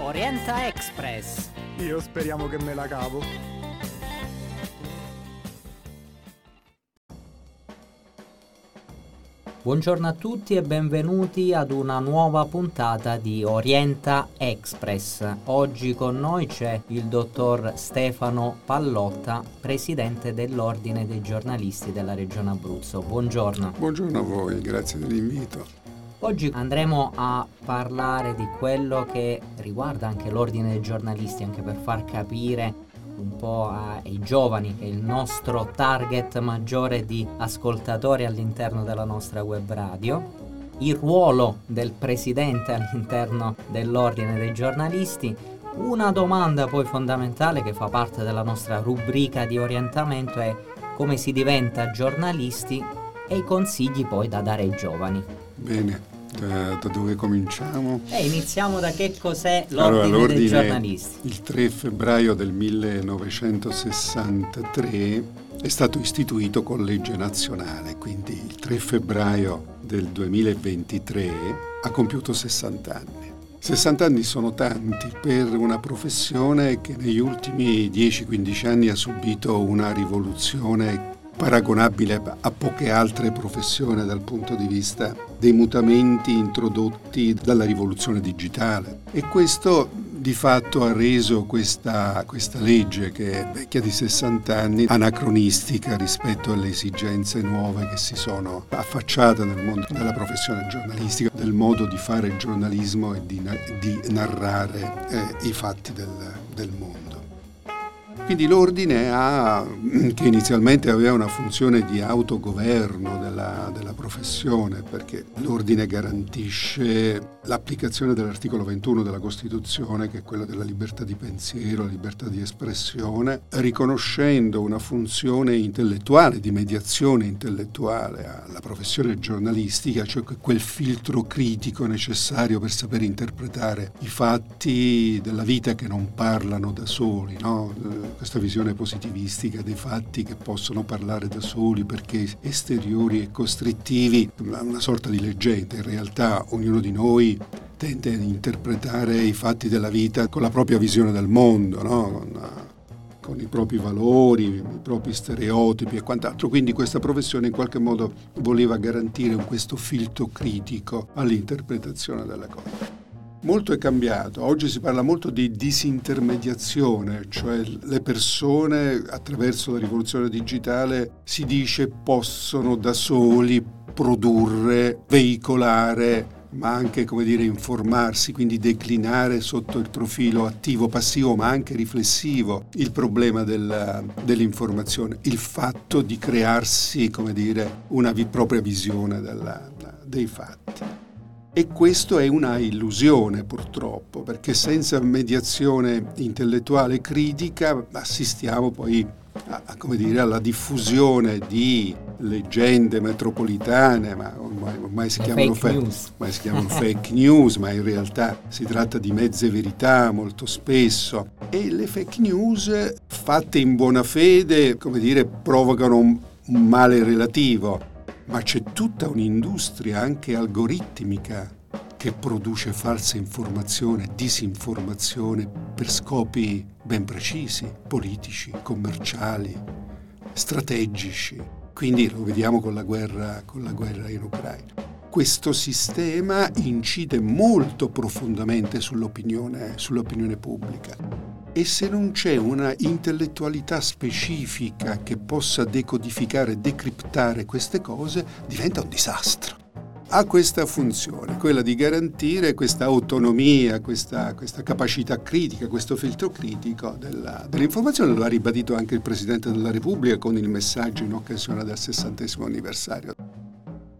Orienta Express. Io speriamo che me la cavo. Buongiorno a tutti e benvenuti ad una nuova puntata di Orienta Express. Oggi con noi c'è il dottor Stefano Pallotta, presidente dell'Ordine dei giornalisti della Regione Abruzzo. Buongiorno. Buongiorno a voi, grazie dell'invito. Oggi andremo a parlare di quello che riguarda anche l'ordine dei giornalisti, anche per far capire un po' ai giovani, che è il nostro target maggiore di ascoltatori all'interno della nostra web radio, il ruolo del presidente all'interno dell'ordine dei giornalisti, una domanda poi fondamentale che fa parte della nostra rubrica di orientamento è come si diventa giornalisti e i consigli poi da dare ai giovani. Bene, da, da dove cominciamo? Eh, iniziamo da che cos'è l'ordine, allora, l'ordine dei giornalisti. Il 3 febbraio del 1963 è stato istituito con legge nazionale, quindi il 3 febbraio del 2023 ha compiuto 60 anni. 60 anni sono tanti per una professione che negli ultimi 10-15 anni ha subito una rivoluzione paragonabile a poche altre professioni dal punto di vista dei mutamenti introdotti dalla rivoluzione digitale. E questo di fatto ha reso questa, questa, legge, che è vecchia di 60 anni, anacronistica rispetto alle esigenze nuove che si sono affacciate nel mondo della professione giornalistica, del modo di fare giornalismo e di, di narrare eh, i fatti del, del mondo. Quindi l'ordine ha, che inizialmente aveva una funzione di autogoverno della, della, professione, perché l'ordine garantisce l'applicazione dell'articolo 21 della Costituzione, che è quello della libertà di pensiero, la libertà di espressione, riconoscendo una funzione intellettuale, di mediazione intellettuale alla professione giornalistica, cioè quel filtro critico necessario per saper interpretare i fatti della vita che non parlano da soli, no? Questa visione positivistica dei fatti che possono parlare da soli perché esteriori e costrittivi, una sorta di leggenda. In realtà ognuno di noi tende ad interpretare i fatti della vita con la propria visione del mondo, no? con, con i propri valori, i propri stereotipi e quant'altro. Quindi questa professione in qualche modo voleva garantire questo filtro critico all'interpretazione della cosa. Molto è cambiato, oggi si parla molto di disintermediazione, cioè le persone attraverso la rivoluzione digitale si dice possono da soli produrre, veicolare ma anche come dire, informarsi, quindi declinare sotto il profilo attivo-passivo, ma anche riflessivo, il problema del, dell'informazione, il fatto di crearsi come dire, una vi- propria visione della, dei fatti. E questo è una illusione purtroppo, perché senza mediazione intellettuale critica assistiamo poi a, a, dire, alla diffusione di leggende metropolitane, ma ormai, ormai, si, chiamano fake fa- ormai si chiamano fake news, ma in realtà si tratta di mezze verità molto spesso. E le fake news fatte in buona fede, come dire, provocano un male relativo ma c'è tutta un'industria anche algoritmica che produce falsa informazione, disinformazione per scopi ben precisi, politici, commerciali, strategici. Quindi lo vediamo con la guerra, con la guerra in Ucraina. Questo sistema incide molto profondamente sull'opinione, sull'opinione pubblica e se non c'è una intellettualità specifica che possa decodificare, decriptare queste cose, diventa un disastro. Ha questa funzione, quella di garantire questa autonomia, questa, questa capacità critica, questo filtro critico della, dell'informazione. Lo ha ribadito anche il Presidente della Repubblica con il messaggio in occasione del sessantesimo anniversario.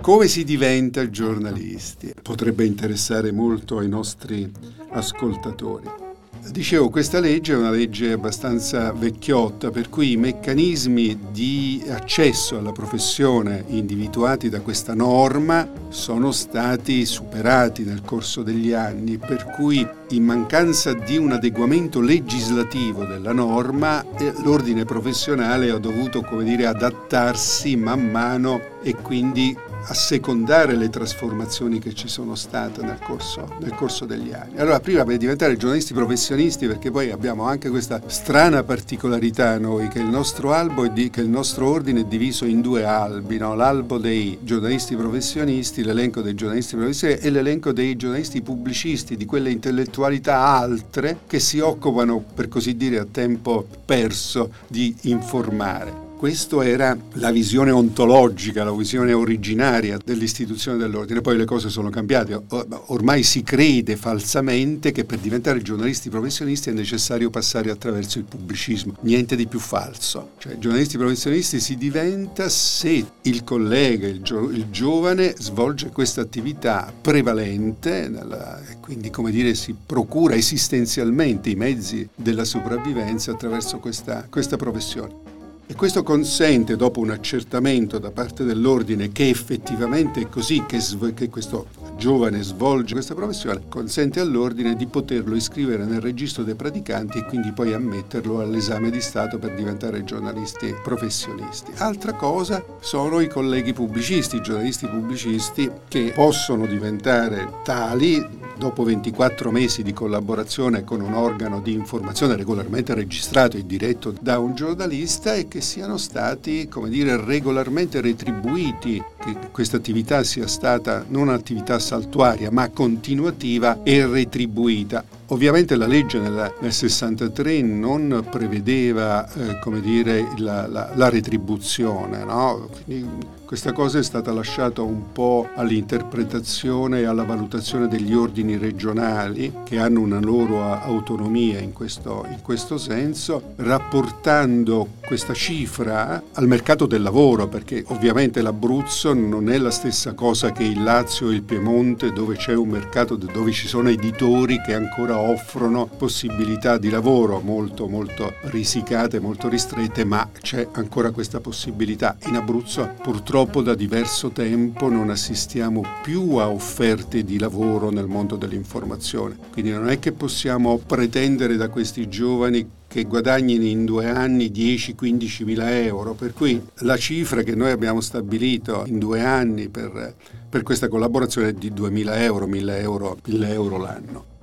Come si diventa giornalisti? Potrebbe interessare molto ai nostri ascoltatori. Dicevo, questa legge è una legge abbastanza vecchiotta, per cui i meccanismi di accesso alla professione individuati da questa norma sono stati superati nel corso degli anni, per cui in mancanza di un adeguamento legislativo della norma, eh, l'ordine professionale ha dovuto, come dire, adattarsi man mano e quindi assecondare le trasformazioni che ci sono state nel corso, nel corso degli anni. Allora, prima per diventare giornalisti professionisti, perché poi abbiamo anche questa strana particolarità noi, che il nostro albo è di, che il nostro ordine è diviso in due albi, no? l'albo dei giornalisti professionisti, l'elenco dei giornalisti professionisti e l'elenco dei giornalisti pubblicisti, di quelle intellettualità altre che si occupano, per così dire, a tempo perso di informare. Questa era la visione ontologica, la visione originaria dell'istituzione dell'ordine. Poi le cose sono cambiate. Ormai si crede falsamente che per diventare giornalisti professionisti è necessario passare attraverso il pubblicismo. Niente di più falso. Cioè, giornalisti professionisti si diventa se il collega, il, gio- il giovane svolge questa attività prevalente, nella, quindi come dire si procura esistenzialmente i mezzi della sopravvivenza attraverso questa, questa professione. E questo consente, dopo un accertamento da parte dell'ordine che effettivamente è così, che, che, questo giovane svolge questa professione, consente all'ordine di poterlo iscrivere nel registro dei praticanti e quindi poi ammetterlo all'esame di Stato per diventare giornalisti professionisti. Altra cosa sono i colleghi pubblicisti, i giornalisti pubblicisti che possono diventare tali dopo 24 mesi di collaborazione con un organo di informazione regolarmente registrato e diretto da un giornalista e che siano stati, come dire, regolarmente retribuiti, che questa attività sia stata non un'attività saltuaria ma continuativa e retribuita. Ovviamente la legge nel, nel 63 non prevedeva eh, dire, la, la, la retribuzione, no? Quindi questa cosa è stata lasciata un po' all'interpretazione e alla valutazione degli ordini regionali che hanno una loro autonomia in questo, in questo senso, rapportando questa cifra al mercato del lavoro, perché ovviamente l'Abruzzo non è la stessa cosa che il Lazio e il Piemonte dove c'è un mercato dove ci sono editori che ancora offrono possibilità di lavoro molto molto risicate, molto ristrette, ma c'è ancora questa possibilità. In Abruzzo purtroppo Purtroppo da diverso tempo non assistiamo più a offerte di lavoro nel mondo dell'informazione, quindi non è che possiamo pretendere da questi giovani che guadagnino in due anni 10-15 mila euro, per cui la cifra che noi abbiamo stabilito in due anni per, per questa collaborazione è di 2 mila euro, 1000 euro, 1000 euro l'anno.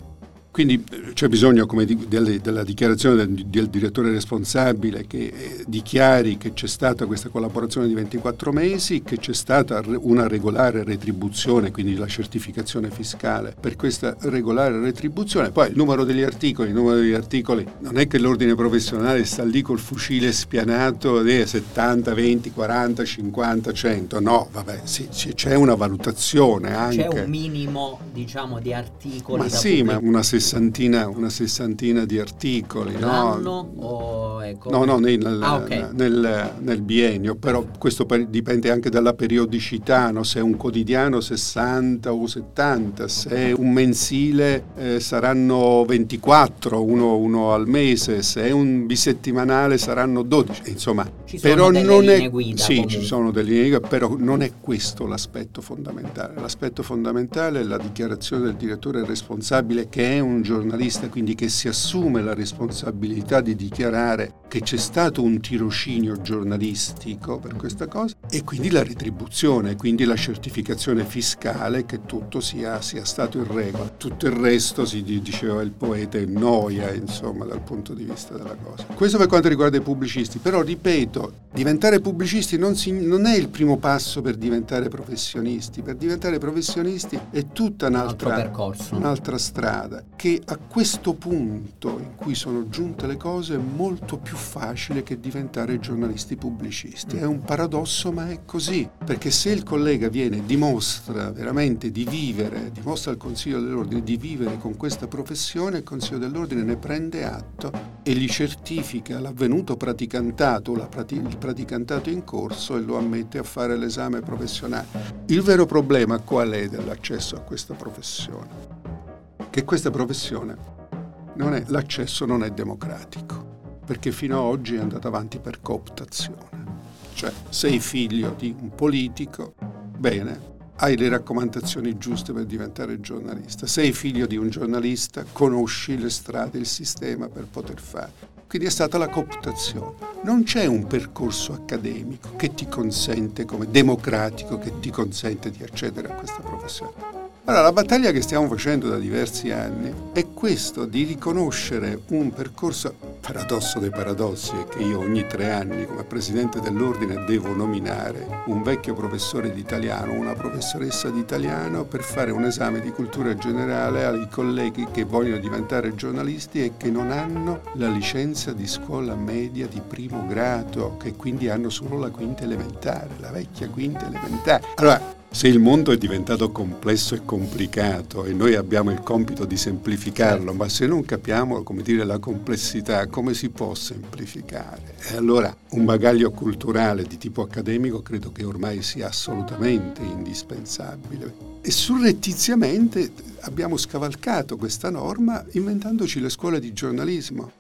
Quindi eh, c'è bisogno di, delle, della dichiarazione del, del, direttore responsabile che eh, dichiari che c'è stata questa collaborazione di 24 mesi, che c'è stata una regolare retribuzione, quindi la certificazione fiscale per questa regolare retribuzione. Poi il numero degli articoli, il numero degli articoli, non è che l'ordine professionale sta lì col fucile spianato di 70, 20, 40, 50, 100, no, vabbè, sì, c'è una valutazione anche. C'è un minimo, diciamo, di articoli. Ma sì, ma una sessione sessantina, una sessantina di articoli. L'anno no? o ecco. No, no, nel, ah, okay. nel, nel, biennio, però questo dipende anche dalla periodicità, no? se è un quotidiano 60 o 70, se è un mensile eh, saranno 24, uno, uno, al mese, se è un bisettimanale saranno 12, insomma. Ci però non è, guida, Sì, comunque. ci sono delle linee guida, però non è questo l'aspetto fondamentale. L'aspetto fondamentale è la dichiarazione del direttore responsabile che è un un giornalista quindi che si assume la responsabilità di dichiarare che c'è stato un tirocinio giornalistico per questa cosa e quindi la retribuzione, quindi la certificazione fiscale che tutto sia, sia stato in regola. Tutto il resto, si diceva il poeta, è noia insomma dal punto di vista della cosa. Questo per quanto riguarda i pubblicisti, però ripeto, diventare pubblicisti non, si, non è il primo passo per diventare professionisti, per diventare professionisti è tutta un'altra, un'altra strada che a questo punto in cui sono giunte le cose è molto più facile che diventare giornalisti pubblicisti. È un paradosso, ma è così, perché se il collega viene e dimostra veramente di vivere, dimostra al Consiglio dell'Ordine di vivere con questa professione, il Consiglio dell'Ordine ne prende atto e gli certifica l'avvenuto praticantato, il praticantato in corso e lo ammette a fare l'esame professionale. Il vero problema qual è dell'accesso a questa professione? che questa professione non è, l'accesso non è democratico, perché fino ad oggi è andata avanti per cooptazione. Cioè, sei figlio di un politico, bene, hai le raccomandazioni giuste per diventare giornalista. Sei figlio di un giornalista, conosci le strade, il sistema per poter fare. quindi è stata la cooptazione. Non c'è un percorso accademico che ti consente, come democratico, che ti consente di accedere a questa professione. Allora, la battaglia che stiamo facendo da diversi anni è questo di riconoscere un percorso, paradosso dei paradossi, è che io ogni tre anni come presidente dell'ordine devo nominare un vecchio professore di italiano, una professoressa di italiano per fare un esame di cultura generale ai colleghi che vogliono diventare giornalisti e che non hanno la licenza di scuola media di primo grado, che quindi hanno solo la quinta elementare, la vecchia quinta elementare. Allora, se il mondo è diventato complesso e complicato e noi abbiamo il compito di semplificarlo, ma se non capiamo come dire, la complessità, come si può semplificare? E allora un bagaglio culturale di tipo accademico credo che ormai sia assolutamente indispensabile. E surrettiziamente abbiamo scavalcato questa norma inventandoci le scuole di giornalismo.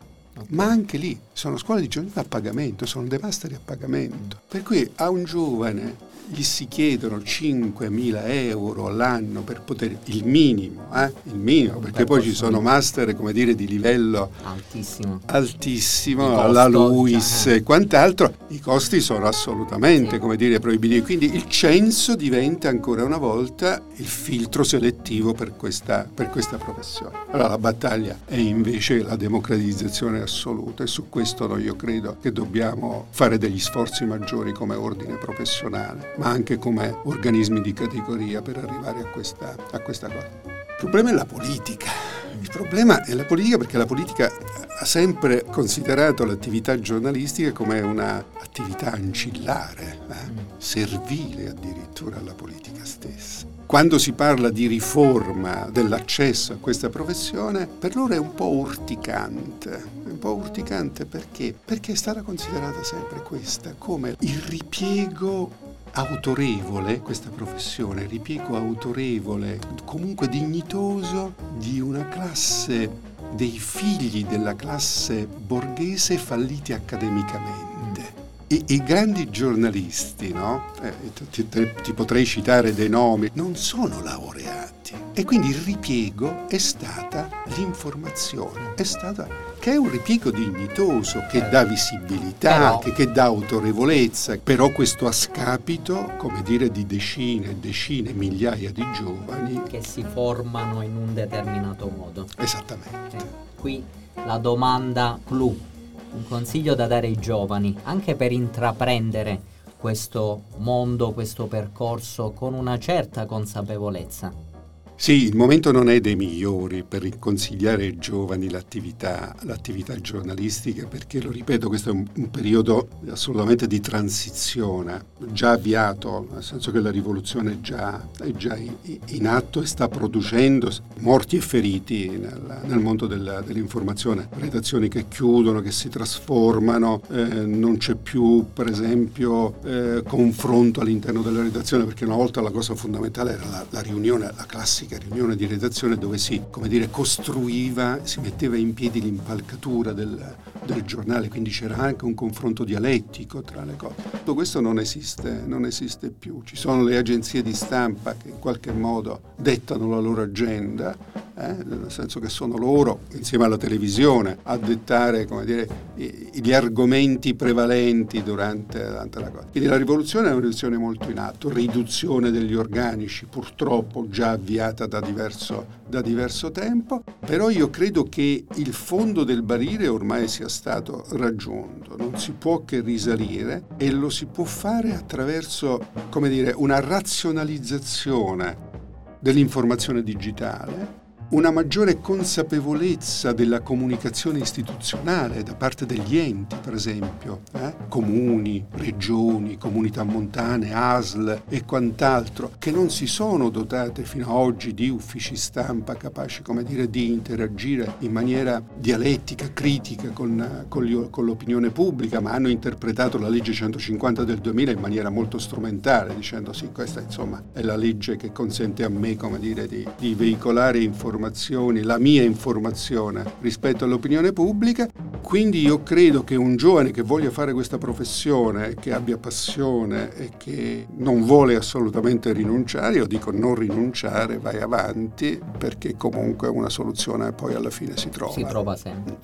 Ma anche lì sono scuole di giornalismo a pagamento, sono dei master a pagamento. Per cui a un giovane gli si chiedono 5.000 euro all'anno per poter, il minimo, eh? il minimo perché poi ci sono master come dire di livello altissimo, altissimo la LUIS cioè, e quant'altro, i costi sono assolutamente sì. come dire proibitivi, quindi il censo diventa ancora una volta il filtro selettivo per questa, per questa professione. Allora la battaglia è invece la democratizzazione assoluta e su questo io credo che dobbiamo fare degli sforzi maggiori come ordine professionale ma anche come organismi di categoria per arrivare a questa, a questa cosa. Il problema è la politica. Il problema è la politica perché la politica ha sempre considerato l'attività giornalistica come un'attività ancillare, eh? Mm. servile addirittura alla politica stessa. Quando si parla di riforma dell'accesso a questa professione, per loro è un po' urticante. È un po' urticante perché? Perché è stata considerata sempre questa come il ripiego autorevole, questa professione, ripiego autorevole, comunque dignitoso di una classe dei figli della classe borghese falliti accademicamente. E i grandi giornalisti, no? eh, ti, ti, ti potrei citare dei nomi, non sono laureati. E quindi il ripiego è stata l'informazione, è stata che è un ripiego dignitoso, che dà visibilità, però, che, che, dà autorevolezza, però questo a scapito, come dire, di decine e decine, migliaia di giovani che si formano in un determinato modo. Esattamente. Eh, qui la domanda clou, un consiglio da dare ai giovani, anche per intraprendere questo mondo, questo percorso con una certa consapevolezza. Sì, il momento non è dei migliori per consigliare ai giovani l'attività, l'attività giornalistica perché, lo ripeto, questo è un, un, periodo assolutamente di transizione, già avviato, nel senso che la rivoluzione è già, è già in, atto e sta producendo morti e feriti nel, nel mondo della, dell'informazione, redazioni che chiudono, che si trasformano, eh, non c'è più per esempio eh, confronto all'interno della redazione perché una volta la cosa fondamentale era la, la riunione, la classica classica riunione di redazione dove si, come dire, costruiva, si metteva in piedi l'impalcatura del, del giornale, quindi c'era anche un confronto dialettico tra le cose. Tutto questo non esiste, non esiste più. Ci sono le agenzie di stampa che in qualche modo dettano la loro agenda, eh, nel senso che sono loro, insieme alla televisione, a dettare dire, gli argomenti prevalenti durante, durante, la cosa. Quindi la rivoluzione è una rivoluzione molto in atto, riduzione degli organici, purtroppo già avviata da diverso, da diverso tempo, però io credo che il fondo del barile ormai sia stato raggiunto, non si può che risalire e lo si può fare attraverso, dire, una razionalizzazione dell'informazione digitale una maggiore consapevolezza della comunicazione istituzionale da parte degli enti, per esempio, eh? comuni, regioni, comunità montane, ASL e quant'altro, che non si sono dotate fino ad oggi di uffici stampa capaci, come dire, di interagire in maniera dialettica, critica con, con, con l'opinione pubblica, ma hanno interpretato la legge 150 del 2000 in maniera molto strumentale, dicendo sì, questa insomma è la legge che consente a me, come dire, di, di veicolare informazioni informazioni, la mia informazione rispetto all'opinione pubblica. Quindi io credo che un giovane che voglia fare questa professione, che abbia passione e che non vuole assolutamente rinunciare, io dico non rinunciare, vai avanti, perché comunque una soluzione poi alla fine si trova. Si trova sempre.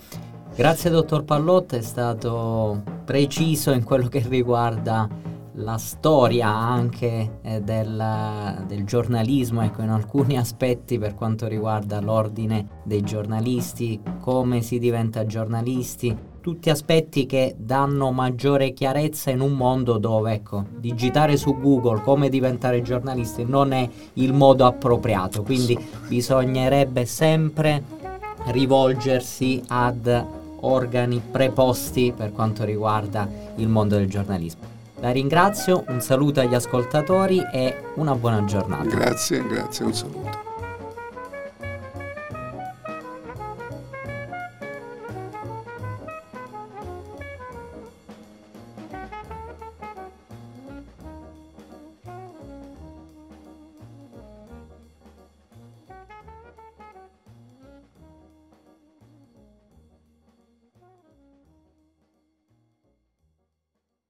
Grazie dottor Pallotta, è stato preciso in quello che riguarda la storia anche eh, del, del, giornalismo, ecco, in alcuni aspetti per quanto riguarda l'ordine dei giornalisti, come si diventa giornalisti, tutti aspetti che danno maggiore chiarezza in un mondo dove, ecco, digitare su Google come diventare giornalisti non è il modo appropriato, quindi bisognerebbe sempre rivolgersi ad organi preposti per quanto riguarda il mondo del giornalismo. La ringrazio, un saluto agli ascoltatori e una buona giornata. Grazie, grazie, un saluto.